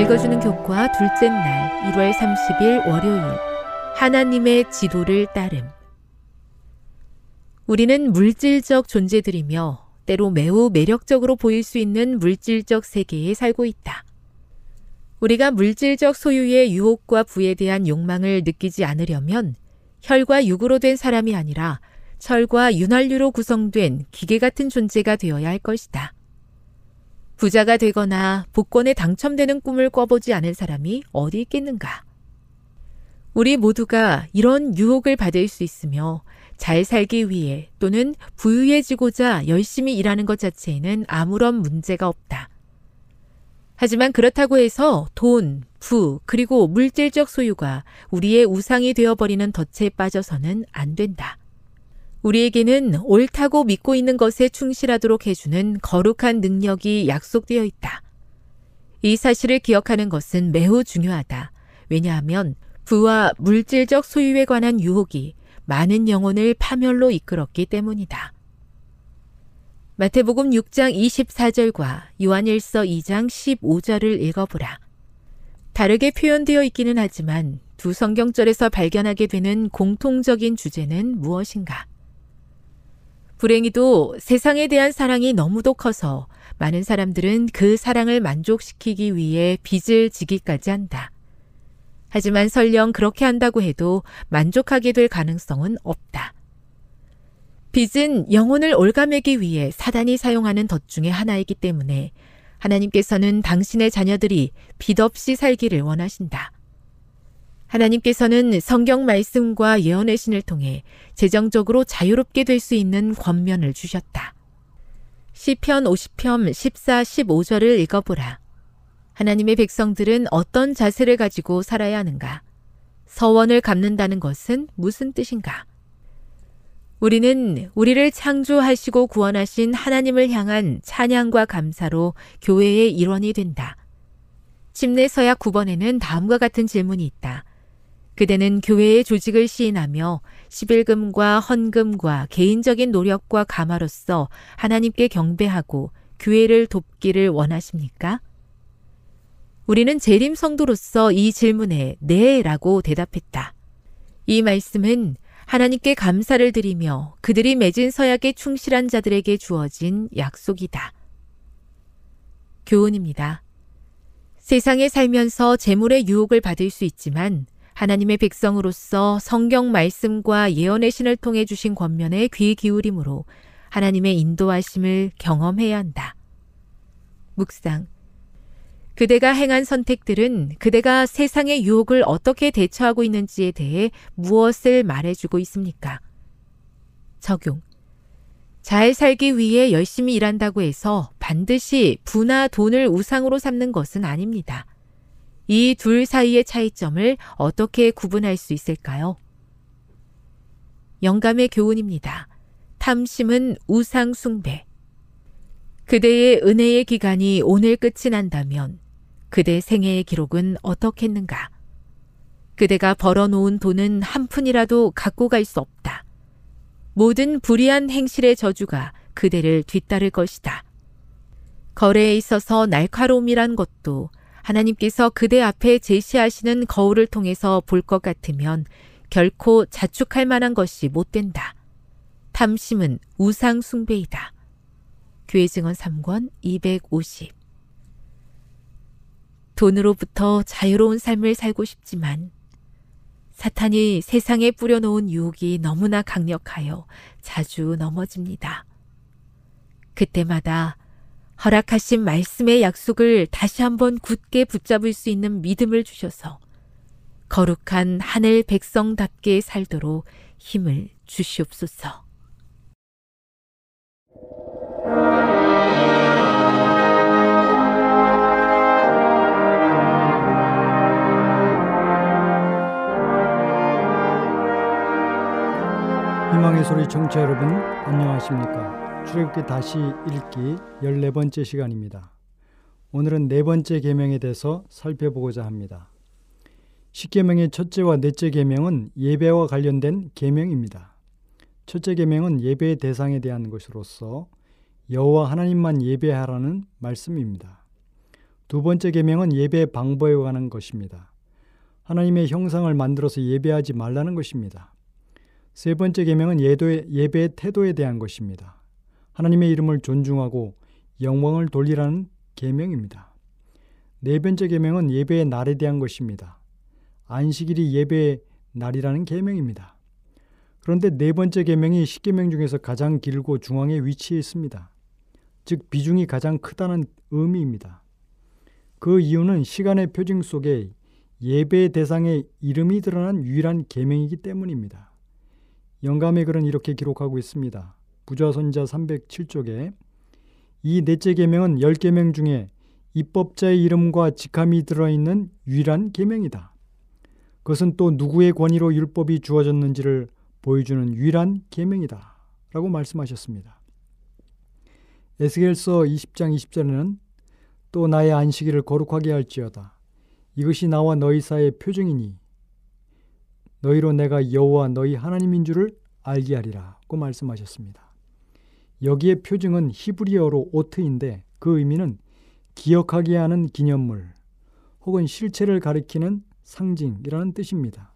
읽어주는 교과 둘째 날 1월 30일 월요일 하나님의 지도를 따름 우리는 물질적 존재들이며 때로 매우 매력적으로 보일 수 있는 물질적 세계에 살고 있다. 우리가 물질적 소유의 유혹과 부에 대한 욕망을 느끼지 않으려면 혈과 육으로 된 사람이 아니라 철과 윤활유로 구성된 기계 같은 존재가 되어야 할 것이다. 부자가 되거나 복권에 당첨되는 꿈을 꿔보지 않은 사람이 어디 있겠는가? 우리 모두가 이런 유혹을 받을 수 있으며 잘 살기 위해 또는 부유해지고자 열심히 일하는 것 자체에는 아무런 문제가 없다. 하지만 그렇다고 해서 돈, 부, 그리고 물질적 소유가 우리의 우상이 되어버리는 덫에 빠져서는 안 된다. 우리에게는 옳다고 믿고 있는 것에 충실하도록 해주는 거룩한 능력이 약속되어 있다. 이 사실을 기억하는 것은 매우 중요하다. 왜냐하면 부와 물질적 소유에 관한 유혹이 많은 영혼을 파멸로 이끌었기 때문이다. 마태복음 6장 24절과 요한일서 2장 15절을 읽어보라. 다르게 표현되어 있기는 하지만 두 성경절에서 발견하게 되는 공통적인 주제는 무엇인가? 불행히도 세상에 대한 사랑이 너무도 커서 많은 사람들은 그 사랑을 만족시키기 위해 빚을 지기까지 한다. 하지만 설령 그렇게 한다고 해도 만족하게 될 가능성은 없다. 빚은 영혼을 올가매기 위해 사단이 사용하는 덫 중의 하나이기 때문에 하나님께서는 당신의 자녀들이 빚 없이 살기를 원하신다. 하나님께서는 성경 말씀과 예언의 신을 통해 재정적으로 자유롭게 될 수 있는 권면을 주셨다. 시편 50편 14, 15절을 읽어보라. 하나님의 백성들은 어떤 자세를 가지고 살아야 하는가? 서원을 갚는다는 것은 무슨 뜻인가? 우리는 우리를 창조하시고 구원하신 하나님을 향한 찬양과 감사로 교회의 일원이 된다. 침례 서약 9번에는 다음과 같은 질문이 있다. 그대는 교회의 조직을 시인하며 11금과 헌금과 개인적인 노력과 감화로서 하나님께 경배하고 교회를 돕기를 원하십니까? 우리는 재림 성도로서 이 질문에 네 라고 대답했다. 이 말씀은 하나님께 감사를 드리며 그들이 맺은 서약에 충실한 자들에게 주어진 약속이다. 교훈입니다. 세상에 살면서 재물의 유혹을 받을 수 있지만 하나님의 백성으로서 성경 말씀과 예언의 신을 통해 주신 권면에 귀 기울임으로 하나님의 인도하심을 경험해야 한다. 묵상. 그대가 행한 선택들은 그대가 세상의 유혹을 어떻게 대처하고 있는지에 대해 무엇을 말해주고 있습니까? 적용. 잘 살기 위해 열심히 일한다고 해서 반드시 부나 돈을 우상으로 삼는 것은 아닙니다. 이 둘 사이의 차이점을 어떻게 구분할 수 있을까요? 영감의 교훈입니다. 탐심은 우상숭배. 그대의 은혜의 기간이 오늘 끝이 난다면 그대 생애의 기록은 어떻겠는가? 그대가 벌어놓은 돈은 한 푼이라도 갖고 갈 수 없다. 모든 불의한 행실의 저주가 그대를 뒤따를 것이다. 거래에 있어서 날카로움이란 것도 하나님께서 그대 앞에 제시하시는 거울을 통해서 볼 것 같으면 결코 자축할 만한 것이 못 된다. 탐심은 우상 숭배이다. 교회 증언 3권 250 돈으로부터 자유로운 삶을 살고 싶지만 사탄이 세상에 뿌려놓은 유혹이 너무나 강력하여 자주 넘어집니다. 그때마다 허락하신 말씀의 약속을 다시 한번 굳게 붙잡을 수 있는 믿음을 주셔서 거룩한 하늘 백성답게 살도록 힘을 주시옵소서. 희망의 소리 청취자 여러분 안녕하십니까 출애굽기 다시 읽기 14번째 시간입니다. 오늘은 네 번째 계명에 대해서 살펴보고자 합니다. 십계명의 첫째와 넷째 계명은 예배와 관련된 계명입니다. 첫째 계명은 예배의 대상에 대한 것으로서 여호와 하나님만 예배하라는 말씀입니다. 두 번째 계명은 예배 방법에 관한 것입니다. 하나님의 형상을 만들어서 예배하지 말라는 것입니다. 세 번째 계명은 예배의 태도에 대한 것입니다. 하나님의 이름을 존중하고 영광을 돌리라는 계명입니다. 네 번째 계명은 예배의 날에 대한 것입니다. 안식일이 예배의 날이라는 계명입니다. 그런데 네 번째 계명이 십계명 중에서 가장 길고 중앙에 위치해 있습니다. 즉 비중이 가장 크다는 의미입니다. 그 이유는 시간의 표징 속에 예배의 대상의 이름이 드러난 유일한 계명이기 때문입니다. 영감의 글은 이렇게 기록하고 있습니다. 부좌선자 307쪽에 이 넷째 계명은 10계명 중에 입법자의 이름과 직함이 들어있는 유일한 계명이다. 그것은 또 누구의 권위로 율법이 주어졌는지를 보여주는 유일한 계명이다. 라고 말씀하셨습니다. 에스겔서 20장 20절에는 또 나의 안식일을 거룩하게 할지어다. 이것이 나와 너희 사이의 표정이니 너희로 내가 여호와 너희 하나님인 줄을 알게 하리라고 말씀하셨습니다. 여기에 표징은 히브리어로 오트인데 그 의미는 기억하게 하는 기념물 혹은 실체를 가리키는 상징이라는 뜻입니다.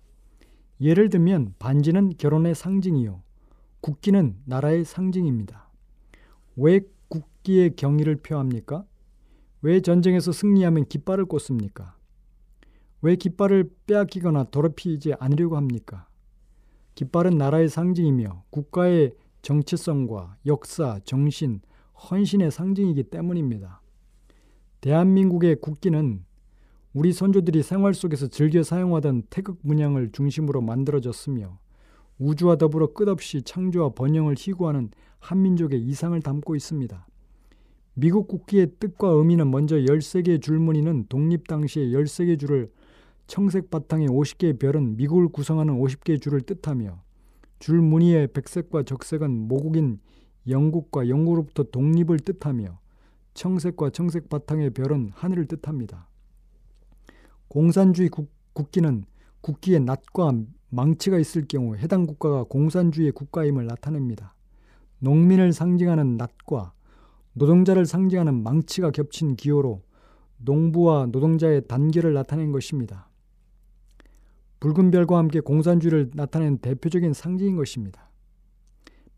예를 들면 반지는 결혼의 상징이요. 국기는 나라의 상징입니다. 왜 국기의 경의를 표합니까? 왜 전쟁에서 승리하면 깃발을 꽂습니까? 왜 깃발을 빼앗기거나 더럽히지 않으려고 합니까? 깃발은 나라의 상징이며 국가의 정체성과 역사, 정신, 헌신의 상징이기 때문입니다. 대한민국의 국기는 우리 선조들이 생활 속에서 즐겨 사용하던 태극 문양을 중심으로 만들어졌으며 우주와 더불어 끝없이 창조와 번영을 희구하는 한민족의 이상을 담고 있습니다. 미국 국기의 뜻과 의미는 먼저 13개의 줄무늬는 독립 당시의 13개 줄을 청색 바탕의 50개의 별은 미국을 구성하는 50개의 줄을 뜻하며 줄 무늬의 백색과 적색은 모국인 영국과 영국으로부터 독립을 뜻하며 청색과 청색 바탕의 별은 하늘을 뜻합니다. 공산주의 국, 국기는 국기에 낫과 망치가 있을 경우 해당 국가가 공산주의 국가임을 나타냅니다. 농민을 상징하는 낫과 노동자를 상징하는 망치가 겹친 기호로 농부와 노동자의 단결을 나타낸 것입니다. 붉은 별과 함께 공산주의를 나타낸 대표적인 상징인 것입니다.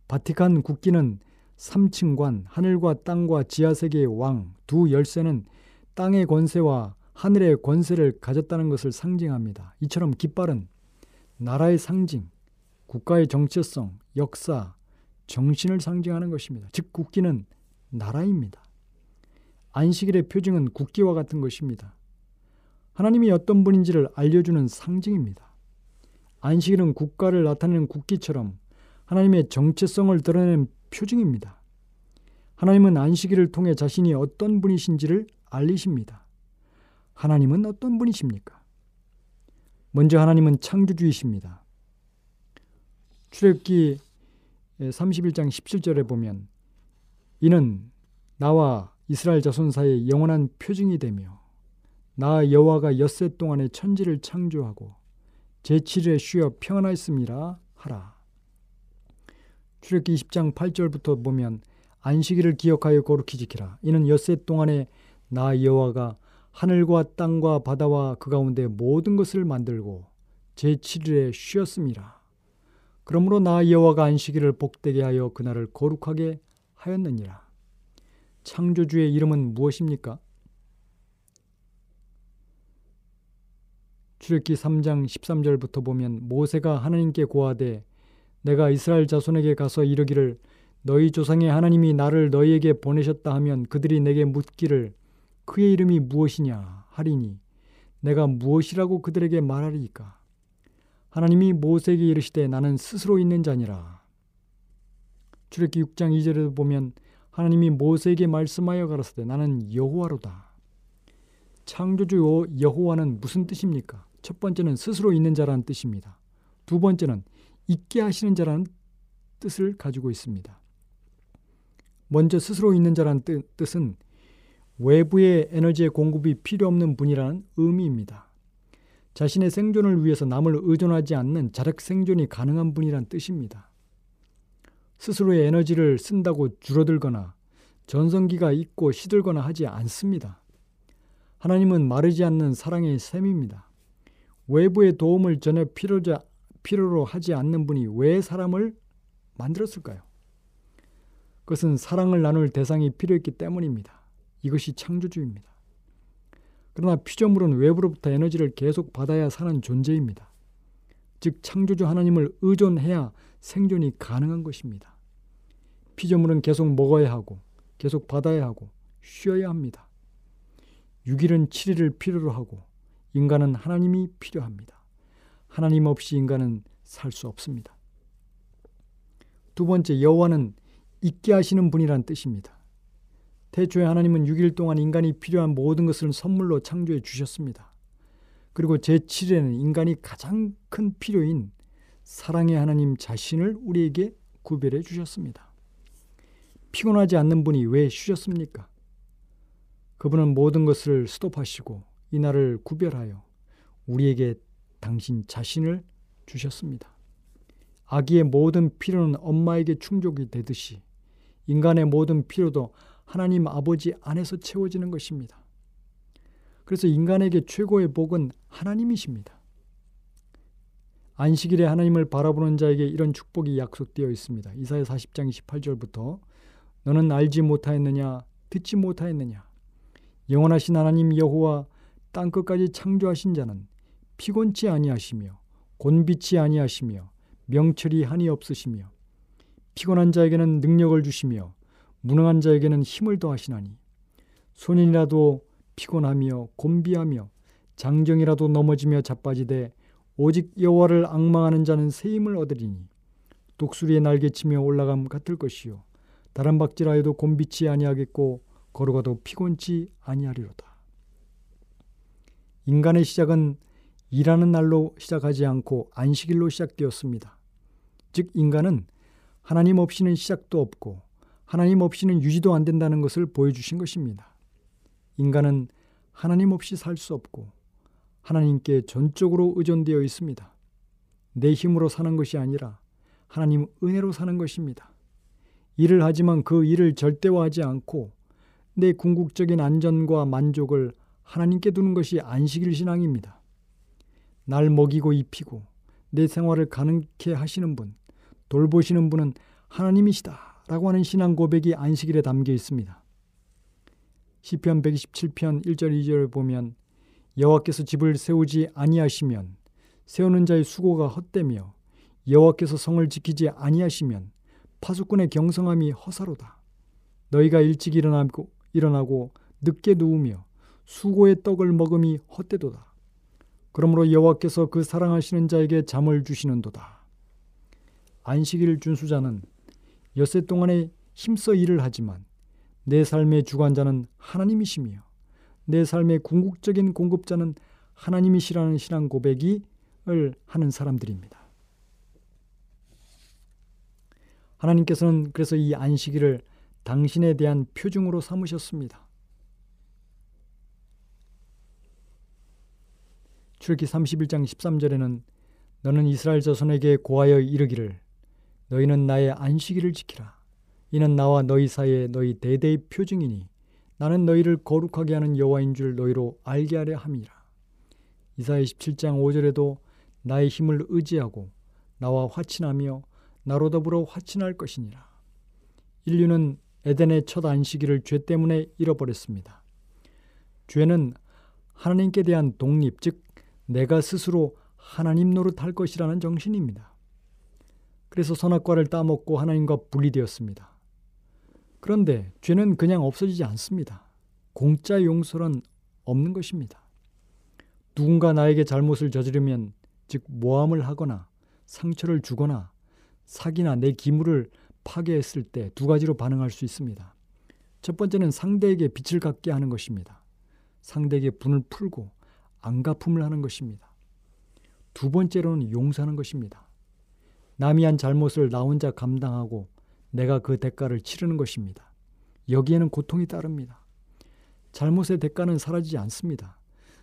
바티칸 국기는 삼층관, 하늘과 땅과 지하세계의 왕, 두 열쇠는 땅의 권세와 하늘의 권세를 가졌다는 것을 상징합니다. 이처럼 깃발은 나라의 상징, 국가의 정체성, 역사, 정신을 상징하는 것입니다. 즉 국기는 나라입니다. 안식일의 표징은 국기와 같은 것입니다. 하나님이 어떤 분인지를 알려주는 상징입니다. 안식일은 국가를 나타내는 국기처럼 하나님의 정체성을 드러내는 표징입니다. 하나님은 안식일을 통해 자신이 어떤 분이신지를 알리십니다. 하나님은 어떤 분이십니까? 먼저 하나님은 창조주이십니다. 출애굽기 31장 17절에 보면 이는 나와 이스라엘 자손 사이의 영원한 표징이 되며 나 여호와가 엿새 동안에 천지를 창조하고 제7일에 쉬어 평안하였음이라 하라. 출애굽기 20장 8절부터 보면 안식일을 기억하여 거룩히 지키라. 이는 엿새 동안에 나 여호와가 하늘과 땅과 바다와 그 가운데 모든 것을 만들고 제7일에 쉬었습니다. 그러므로 나 여호와가 안식일을 복되게 하여 그날을 거룩하게 하였느니라. 창조주의 이름은 무엇입니까? 출애굽기 3장 13절부터 보면 모세가 하나님께 고하되 내가 이스라엘 자손에게 가서 이르기를 너희 조상의 하나님이 나를 너희에게 보내셨다 하면 그들이 내게 묻기를 그의 이름이 무엇이냐 하리니 내가 무엇이라고 그들에게 말하리이까? 하나님이 모세에게 이르시되 나는 스스로 있는 자니라. 출애굽기 6장 2절에도 보면 하나님이 모세에게 말씀하여 가라사대 나는 여호와로다. 창조주 여호와는 무슨 뜻입니까? 첫 번째는 스스로 있는 자라는 뜻입니다. 두 번째는 있게 하시는 자라는 뜻을 가지고 있습니다. 먼저 스스로 있는 자라는 뜻은 외부의 에너지의 공급이 필요 없는 분이라는 의미입니다. 자신의 생존을 위해서 남을 의존하지 않는 자력 생존이 가능한 분이란 뜻입니다. 스스로의 에너지를 쓴다고 줄어들거나 전성기가 있고 시들거나 하지 않습니다. 하나님은 마르지 않는 사랑의 셈입니다. 외부의 도움을 전혀 필요자, 필요로 하지 않는 분이 왜 사람을 만들었을까요? 그것은 사랑을 나눌 대상이 필요했기 때문입니다. 이것이 창조주입니다. 그러나 피조물은 외부로부터 에너지를 계속 받아야 사는 존재입니다. 즉 창조주 하나님을 의존해야 생존이 가능한 것입니다. 피조물은 계속 먹어야 하고 계속 받아야 하고 쉬어야 합니다. 6일은 7일을 필요로 하고 인간은 하나님이 필요합니다. 하나님 없이 인간은 살 수 없습니다. 두 번째 여호와는 있게 하시는 분이란 뜻입니다. 태초에 하나님은 6일 동안 인간이 필요한 모든 것을 선물로 창조해 주셨습니다. 그리고 제7일에는 인간이 가장 큰 필요인 사랑의 하나님 자신을 우리에게 구별해 주셨습니다. 피곤하지 않는 분이 왜 쉬셨습니까? 그분은 모든 것을 스톱하시고 이 날을 구별하여 우리에게 당신 자신을 주셨습니다. 아기의 모든 필요는 엄마에게 충족이 되듯이 인간의 모든 필요도 하나님 아버지 안에서 채워지는 것입니다. 그래서 인간에게 최고의 복은 하나님이십니다. 안식일에 하나님을 바라보는 자에게 이런 축복이 약속되어 있습니다. 이사야 40장 28절부터 너는 알지 못하였느냐 듣지 못하였느냐 영원하신 하나님 여호와 땅 끝까지 창조하신 자는 피곤치 아니하시며 곤비치 아니하시며 명철이 한이 없으시며 피곤한 자에게는 능력을 주시며 무능한 자에게는 힘을 더하시나니 소년이라도 피곤하며 곤비하며 장정이라도 넘어지며 자빠지되 오직 여호와를 악망하는 자는 새 힘을 얻으리니 독수리의 날개치며 올라감 같을 것이요 다른 박질하여도 곤비치 아니하겠고 걸어가도 피곤치 아니하리로다. 인간의 시작은 일하는 날로 시작하지 않고 안식일로 시작되었습니다. 즉 인간은 하나님 없이는 시작도 없고 하나님 없이는 유지도 안 된다는 것을 보여주신 것입니다. 인간은 하나님 없이 살 수 없고 하나님께 전적으로 의존되어 있습니다. 내 힘으로 사는 것이 아니라 하나님 은혜로 사는 것입니다. 일을 하지만 그 일을 절대화하지 않고 내 궁극적인 안전과 만족을 하나님께 두는 것이 안식일 신앙입니다. 날 먹이고 입히고 내 생활을 가능케 하시는 분, 돌보시는 분은 하나님이시다 라고 하는 신앙 고백이 안식일에 담겨 있습니다. 시편 127편 1절 2절을 보면 여호와께서 집을 세우지 아니하시면 세우는 자의 수고가 헛되며 여호와께서 성을 지키지 아니하시면 파수꾼의 경성함이 허사로다. 너희가 일찍 일어나고 일어나고 늦게 누우며 수고의 떡을 먹음이 헛되도다. 그러므로 여호와께서 그 사랑하시는 자에게 잠을 주시는도다. 안식일 준수자는 엿새 동안에 힘써 일을 하지만 내 삶의 주관자는 하나님이시며 내 삶의 궁극적인 공급자는 하나님이시라는 신앙 고백을 하는 사람들입니다. 하나님께서는 그래서 이 안식일을 당신에 대한 표징으로 삼으셨습니다. 출기 31장 13절에는 너는 이스라엘 자손에게 고하여 이르기를 너희는 나의 안식일을 지키라. 이는 나와 너희 사이에 너희 대대의 표징이니 나는 너희를 거룩하게 하는 여호와인 줄 너희로 알게 하려 함이라. 이사야 17장 5절에도 나의 힘을 의지하고 나와 화친하며 나로 더불어 화친할 것이니라. 인류는 에덴의 첫 안식일을 죄 때문에 잃어버렸습니다. 죄는 하나님께 대한 독립, 즉 내가 스스로 하나님 노릇할 것이라는 정신입니다. 그래서 선악과를 따먹고 하나님과 분리되었습니다. 그런데 죄는 그냥 없어지지 않습니다. 공짜 용서란 없는 것입니다. 누군가 나에게 잘못을 저지르면 즉 모함을 하거나 상처를 주거나 사기나 내 기물을 파괴했을 때 두 가지로 반응할 수 있습니다. 첫 번째는 상대에게 빛을 갖게 하는 것입니다. 상대에게 분을 풀고 안갚음을 하는 것입니다. 두 번째로는 용서하는 것입니다. 남이 한 잘못을 나 혼자 감당하고 내가 그 대가를 치르는 것입니다. 여기에는 고통이 따릅니다. 잘못의 대가는 사라지지 않습니다.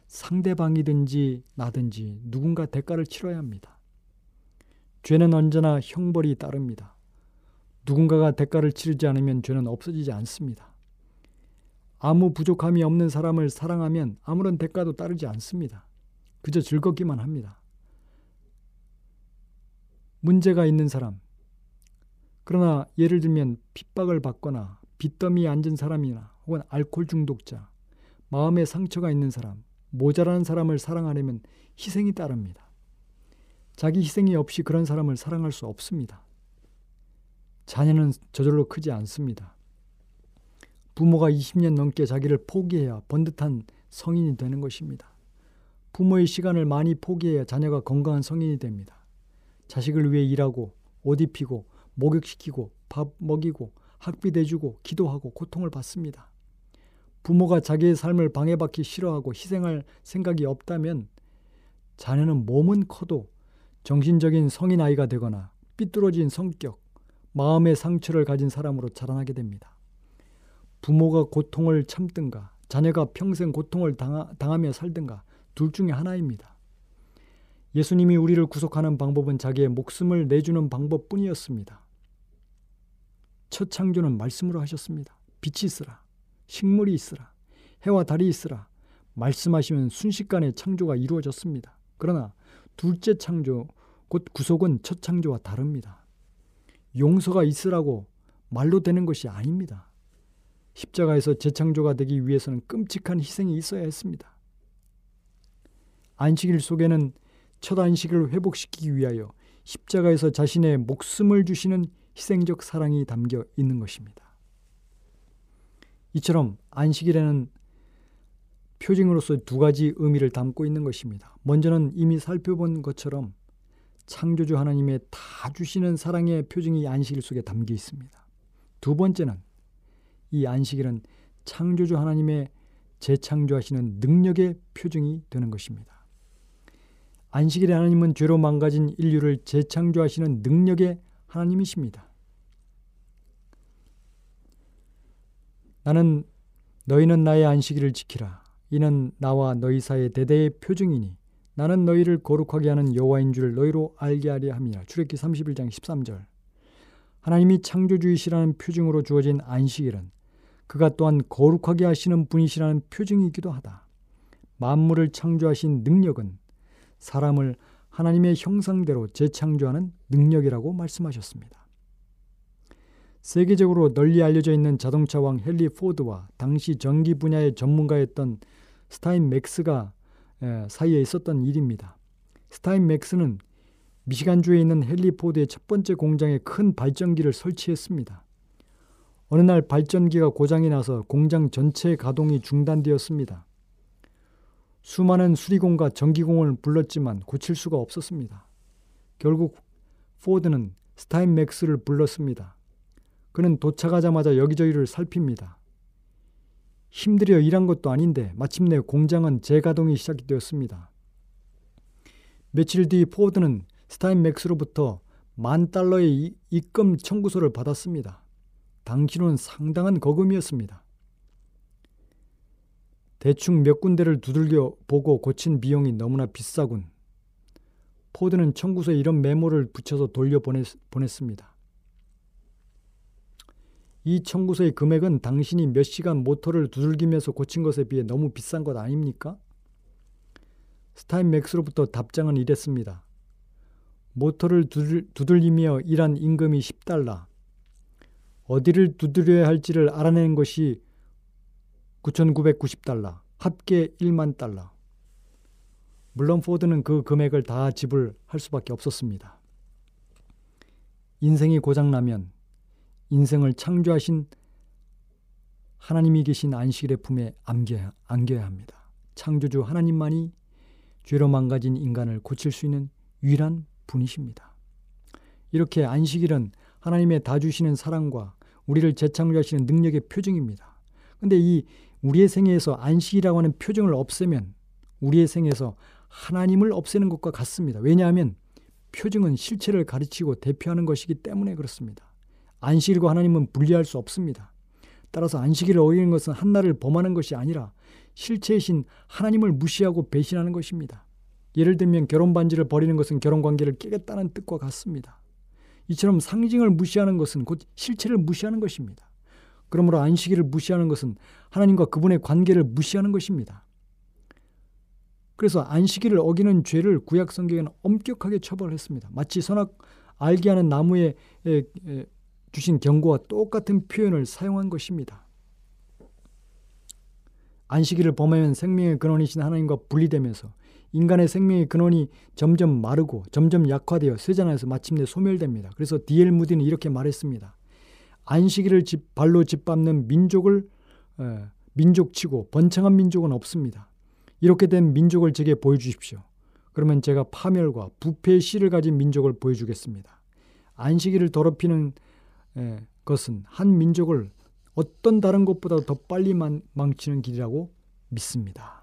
상대방이든지 나든지 누군가 대가를 치러야 합니다. 죄는 언제나 형벌이 따릅니다. 누군가가 대가를 치르지 않으면 죄는 없어지지 않습니다. 아무 부족함이 없는 사람을 사랑하면 아무런 대가도 따르지 않습니다. 그저 즐겁기만 합니다. 문제가 있는 사람, 그러나 예를 들면 핍박을 받거나 빚더미에 앉은 사람이나 혹은 알코올 중독자, 마음에 상처가 있는 사람, 모자란 사람을 사랑하려면 희생이 따릅니다. 자기 희생이 없이 그런 사람을 사랑할 수 없습니다. 자녀는 저절로 크지 않습니다. 부모가 20년 넘게 자기를 포기해야 번듯한 성인이 되는 것입니다. 부모의 시간을 많이 포기해야 자녀가 건강한 성인이 됩니다. 자식을 위해 일하고 옷 입히고 목욕시키고 밥 먹이고 학비 대주고 기도하고 고통을 받습니다. 부모가 자기의 삶을 방해받기 싫어하고 희생할 생각이 없다면 자녀는 몸은 커도 정신적인 성인 아이가 되거나 삐뚤어진 성격, 마음의 상처를 가진 사람으로 자라나게 됩니다. 부모가 고통을 참든가 자녀가 평생 고통을 당하 며 살든가 둘 중에 하나입니다. 예수님이 우리를 구속하는 방법은 자기의 목숨을 내주는 방법뿐이었습니다. 첫 창조는 말씀으로 하셨습니다. 빛이 있으라. 식물이 있으라. 해와 달이 있으라. 말씀하시면 순식간에 창조가 이루어졌습니다. 그러나 둘째 창조, 곧 구속은 첫 창조와 다릅니다. 용서가 있으라고 말로 되는 것이 아닙니다. 십자가에서 재창조가 되기 위해서는 끔찍한 희생이 있어야 했습니다. 안식일 속에는 첫 안식을 회복시키기 위하여 십자가에서 자신의 목숨을 주시는 희생적 사랑이 담겨 있는 것입니다. 이처럼 안식일에는 표징으로서 두 가지 의미를 담고 있는 것입니다. 먼저는 이미 살펴본 것처럼 창조주 하나님의 다 주시는 사랑의 표징이 안식일 속에 담겨 있습니다. 두 번째는 이 안식일은 창조주 하나님의 재창조하시는 능력의 표징이 되는 것입니다. 안식일에 하나님은 죄로 망가진 인류를 재창조하시는 능력의 하나님이십니다. 나는 너희는 나의 안식일을 지키라. 이는 나와 너희 사이의 대대의 표징이니 나는 너희를 거룩하게 하는 여호와인 줄 너희로 알게 하려 함이라. 출애기 31장 13절. 하나님이 창조주이시라는 표징으로 주어진 안식일은 그가 또한 거룩하게 하시는 분이시라는 표징이기도 하다. 만물을 창조하신 능력은 사람을 하나님의 형상대로 재창조하는 능력이라고 말씀하셨습니다. 세계적으로 널리 알려져 있는 자동차 왕 헨리 포드와 당시 전기 분야의 전문가였던 스타인 맥스가 사이에 있었던 일입니다. 스타인 맥스는 미시간주에 있는 헨리 포드의 첫 번째 공장에 큰 발전기를 설치했습니다. 어느 날 발전기가 고장이 나서 공장 전체 가동이 중단되었습니다. 수많은 수리공과 전기공을 불렀지만 고칠 수가 없었습니다. 결국 포드는 스타인맥스를 불렀습니다. 그는 도착하자마자 여기저기를 살핍니다. 힘들여 일한 것도 아닌데 마침내 공장은 재가동이 시작되었습니다. 며칠 뒤 포드는 스타인맥스로부터 만 달러의 입금 청구서를 받았습니다. 당시로는 상당한 거금이었습니다. 대충 몇 군데를 두들겨 보고 고친 비용이 너무나 비싸군. 포드는 청구서에 이런 메모를 붙여서 돌려보냈, 보냈습니다. 이 청구서의 금액은 당신이 몇 시간 모터를 두들기면서 고친 것에 비해 너무 비싼 것 아닙니까? 스타인맥스로부터 답장은 이랬습니다. 모터를 두들, 두들리며 일한 임금이 10달러. 어디를 두드려야 할지를 알아낸 것이 9,990달러. 합계 1만 달러. 물론 포드는 그 금액을 다 지불할 수밖에 없었습니다. 인생이 고장나면 인생을 창조하신 하나님이 계신 안식일의 품에 안겨야, 안겨야 합니다. 창조주 하나님만이 죄로 망가진 인간을 고칠 수 있는 유일한 분이십니다. 이렇게 안식일은 하나님의 다 주시는 사랑과 우리를 재창조하시는 능력의 표징입니다. 근데 이 우리의 생애에서 안식이라고 하는 표정을 없애면 우리의 생에서 하나님을 없애는 것과 같습니다. 왜냐하면 표징은 실체를 가르치고 대표하는 것이기 때문에 그렇습니다. 안식일과 하나님은 분리할 수 없습니다. 따라서 안식일을 어기는 것은 한나를 범하는 것이 아니라 실체이신 하나님을 무시하고 배신하는 것입니다. 예를 들면 결혼 반지를 버리는 것은 결혼 관계를 깨겠다는 뜻과 같습니다. 이처럼 상징을 무시하는 것은 곧 실체를 무시하는 것입니다. 그러므로 안식일을 무시하는 것은 하나님과 그분의 관계를 무시하는 것입니다. 그래서 안식일을 어기는 죄를 구약 성경에는 엄격하게 처벌했습니다. 마치 선악 알게 하는 나무에 주신 경고와 똑같은 표현을 사용한 것입니다. 안식일을 범하면 생명의 근원이신 하나님과 분리되면서 인간의 생명의 근원이 점점 마르고 점점 약화되어 세자나에서 마침내 소멸됩니다. 그래서 디엘 무디는 이렇게 말했습니다. 안식일을 집, 발로 짓밟는 민족을 에, 민족치고 번창한 민족은 없습니다. 이렇게 된 민족을 제게 보여주십시오. 그러면 제가 파멸과 부패의 씨를 가진 민족을 보여주겠습니다. 안식일을 더럽히는 에, 것은 한 민족을 어떤 다른 것보다 더 빨리 만, 망치는 길이라고 믿습니다.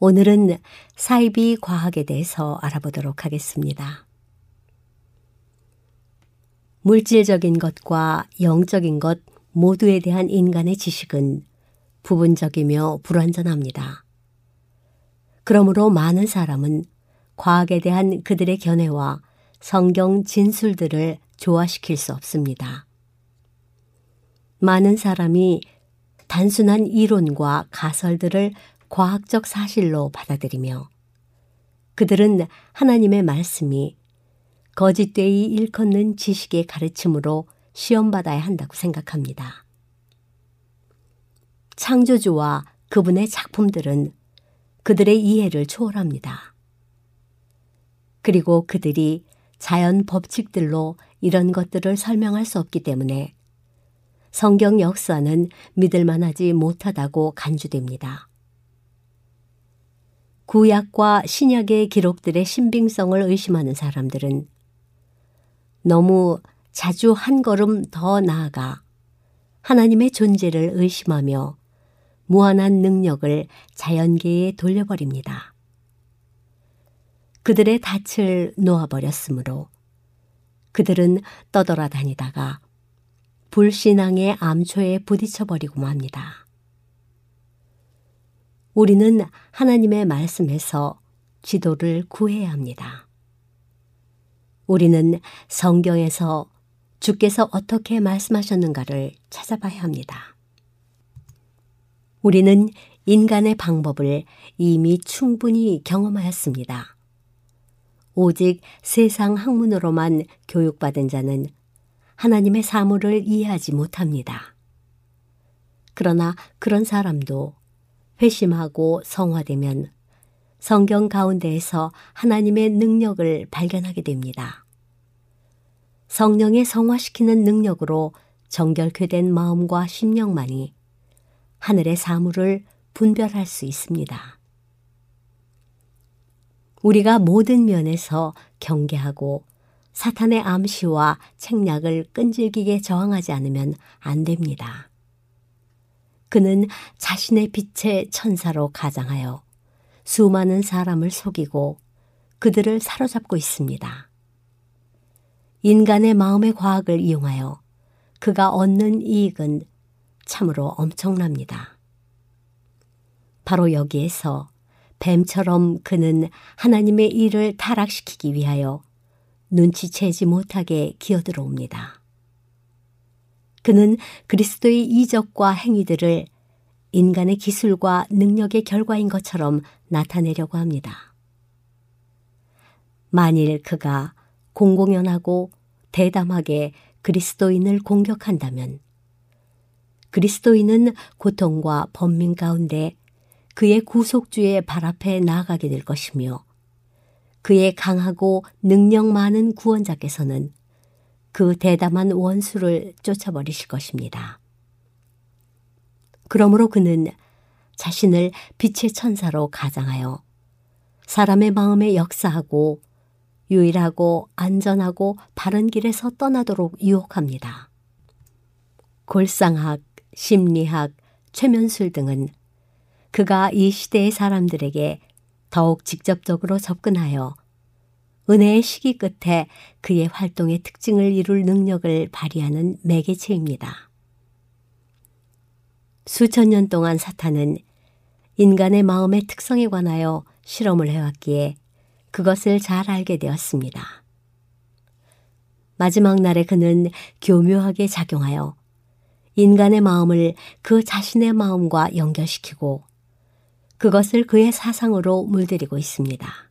오늘은 사이비 과학에 대해서 알아보도록 하겠습니다. 물질적인 것과 영적인 것 모두에 대한 인간의 지식은 부분적이며 불완전합니다. 그러므로 많은 사람은 과학에 대한 그들의 견해와 성경 진술들을 조화시킬 수 없습니다. 많은 사람이 단순한 이론과 가설들을 과학적 사실로 받아들이며 그들은 하나님의 말씀이 거짓되이 일컫는 지식의 가르침으로 시험받아야 한다고 생각합니다. 창조주와 그분의 작품들은 그들의 이해를 초월합니다. 그리고 그들이 자연 법칙들로 이런 것들을 설명할 수 없기 때문에 성경 역사는 믿을 만하지 못하다고 간주됩니다. 구약과 신약의 기록들의 신빙성을 의심하는 사람들은 너무 자주 한 걸음 더 나아가 하나님의 존재를 의심하며 무한한 능력을 자연계에 돌려버립니다. 그들의 닻을 놓아버렸으므로 그들은 떠돌아다니다가 불신앙의 암초에 부딪혀버리고 맙니다. 우리는 하나님의 말씀에서 지도를 구해야 합니다. 우리는 성경에서 주께서 어떻게 말씀하셨는가를 찾아봐야 합니다. 우리는 인간의 방법을 이미 충분히 경험하였습니다. 오직 세상 학문으로만 교육받은 자는 하나님의 사물을 이해하지 못합니다. 그러나 그런 사람도 회심하고 성화되면 성경 가운데에서 하나님의 능력을 발견하게 됩니다. 성령의 성화시키는 능력으로 정결케 된 마음과 심령만이 하늘의 사물을 분별할 수 있습니다. 우리가 모든 면에서 경계하고 사탄의 암시와 책략을 끈질기게 저항하지 않으면 안 됩니다. 그는 자신의 빛의 천사로 가장하여 수많은 사람을 속이고 그들을 사로잡고 있습니다. 인간의 마음의 과학을 이용하여 그가 얻는 이익은 참으로 엄청납니다. 바로 여기에서 뱀처럼 그는 하나님의 일을 타락시키기 위하여 눈치채지 못하게 기어들어옵니다. 그는 그리스도의 이적과 행위들을 인간의 기술과 능력의 결과인 것처럼 나타내려고 합니다. 만일 그가 공공연하고 대담하게 그리스도인을 공격한다면 그리스도인은 고통과 번민 가운데 그의 구속주의 발 앞에 나아가게 될 것이며 그의 강하고 능력 많은 구원자께서는 그 대담한 원수를 쫓아버리실 것입니다. 그러므로 그는 자신을 빛의 천사로 가장하여 사람의 마음에 역사하고 유일하고 안전하고 바른 길에서 떠나도록 유혹합니다. 골상학, 심리학, 최면술 등은 그가 이 시대의 사람들에게 더욱 직접적으로 접근하여 은혜의 시기 끝에 그의 활동의 특징을 이룰 능력을 발휘하는 매개체입니다. 수천 년 동안 사탄은 인간의 마음의 특성에 관하여 실험을 해왔기에 그것을 잘 알게 되었습니다. 마지막 날에 그는 교묘하게 작용하여 인간의 마음을 그 자신의 마음과 연결시키고 그것을 그의 사상으로 물들이고 있습니다.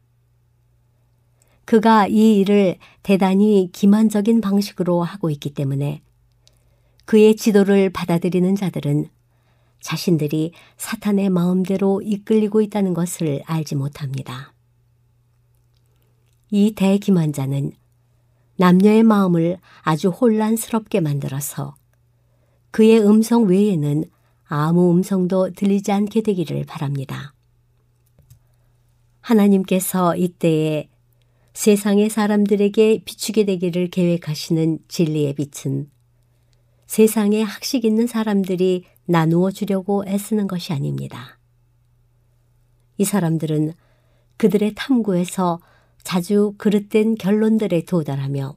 그가 이 일을 대단히 기만적인 방식으로 하고 있기 때문에 그의 지도를 받아들이는 자들은 자신들이 사탄의 마음대로 이끌리고 있다는 것을 알지 못합니다. 이 대기만자는 남녀의 마음을 아주 혼란스럽게 만들어서 그의 음성 외에는 아무 음성도 들리지 않게 되기를 바랍니다. 하나님께서 이때에 세상의 사람들에게 비추게 되기를 계획하시는 진리의 빛은 세상에 학식 있는 사람들이 나누어 주려고 애쓰는 것이 아닙니다. 이 사람들은 그들의 탐구에서 자주 그릇된 결론들에 도달하며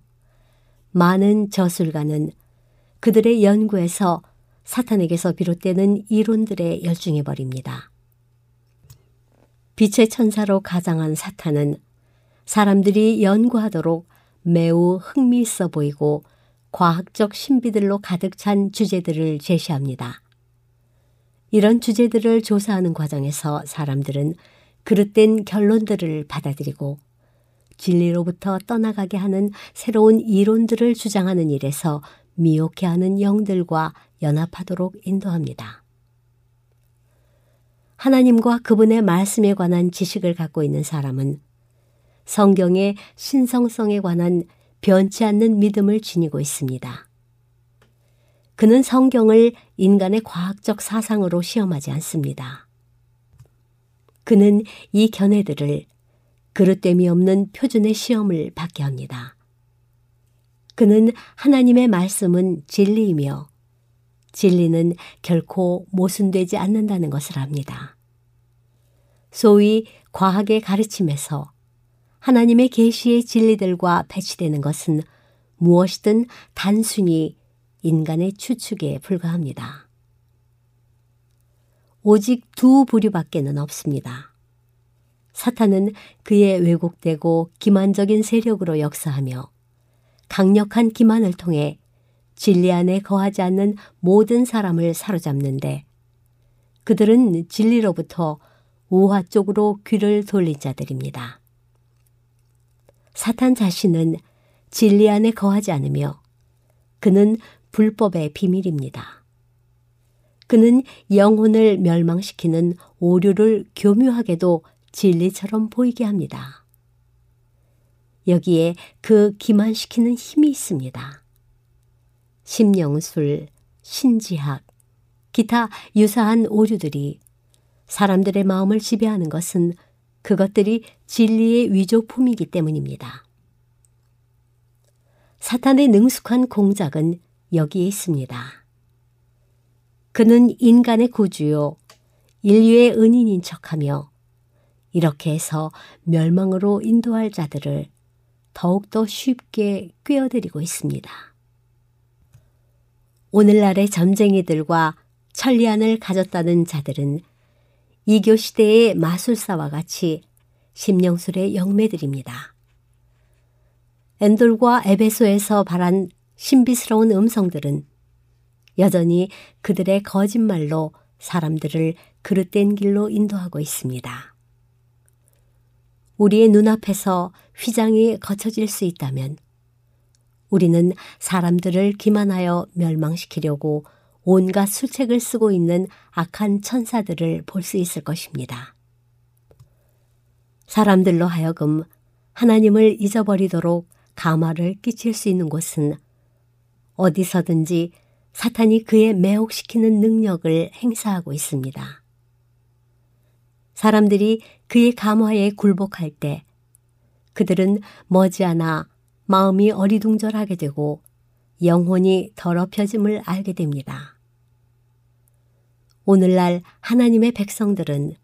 많은 저술가는 그들의 연구에서 사탄에게서 비롯되는 이론들에 열중해 버립니다. 빛의 천사로 가장한 사탄은 사람들이 연구하도록 매우 흥미있어 보이고 과학적 신비들로 가득 찬 주제들을 제시합니다. 이런 주제들을 조사하는 과정에서 사람들은 그릇된 결론들을 받아들이고 진리로부터 떠나가게 하는 새로운 이론들을 주장하는 일에서 미혹해 하는 영들과 연합하도록 인도합니다. 하나님과 그분의 말씀에 관한 지식을 갖고 있는 사람은 성경의 신성성에 관한 변치 않는 믿음을 지니고 있습니다. 그는 성경을 인간의 과학적 사상으로 시험하지 않습니다. 그는 이 견해들을 그릇됨이 없는 표준의 시험을 받게 합니다. 그는 하나님의 말씀은 진리이며 진리는 결코 모순되지 않는다는 것을 압니다. 소위 과학의 가르침에서 하나님의 계시의 진리들과 배치되는 것은 무엇이든 단순히 인간의 추측에 불과합니다. 오직 두 부류밖에는 없습니다. 사탄은 그의 왜곡되고 기만적인 세력으로 역사하며 강력한 기만을 통해 진리 안에 거하지 않는 모든 사람을 사로잡는데 그들은 진리로부터 우화 쪽으로 귀를 돌린 자들입니다. 사탄 자신은 진리 안에 거하지 않으며 그는 불법의 비밀입니다. 그는 영혼을 멸망시키는 오류를 교묘하게도 진리처럼 보이게 합니다. 여기에 그 기만시키는 힘이 있습니다. 심령술, 신지학, 기타 유사한 오류들이 사람들의 마음을 지배하는 것은 그것들이 진리의 위조품이기 때문입니다. 사탄의 능숙한 공작은 여기에 있습니다. 그는 인간의 구주요, 인류의 은인인 척하며 이렇게 해서 멸망으로 인도할 자들을 더욱더 쉽게 꿰어들이고 있습니다. 오늘날의 점쟁이들과 천리안을 가졌다는 자들은 이교 시대의 마술사와 같이 심령술의 영매들입니다. 엔돌과 에베소에서 발한 신비스러운 음성들은 여전히 그들의 거짓말로 사람들을 그릇된 길로 인도하고 있습니다. 우리의 눈앞에서 휘장이 거쳐질 수 있다면 우리는 사람들을 기만하여 멸망시키려고 온갖 수책을 쓰고 있는 악한 천사들을 볼 수 있을 것입니다. 사람들로 하여금 하나님을 잊어버리도록 가마를 끼칠 수 있는 곳은 어디서든지 사탄이 그의 매혹시키는 능력을 행사하고 있습니다. 사람들이 그의 감화에 굴복할 때 그들은 머지않아 마음이 어리둥절하게 되고 영혼이 더럽혀짐을 알게 됩니다. 오늘날 하나님의 백성들은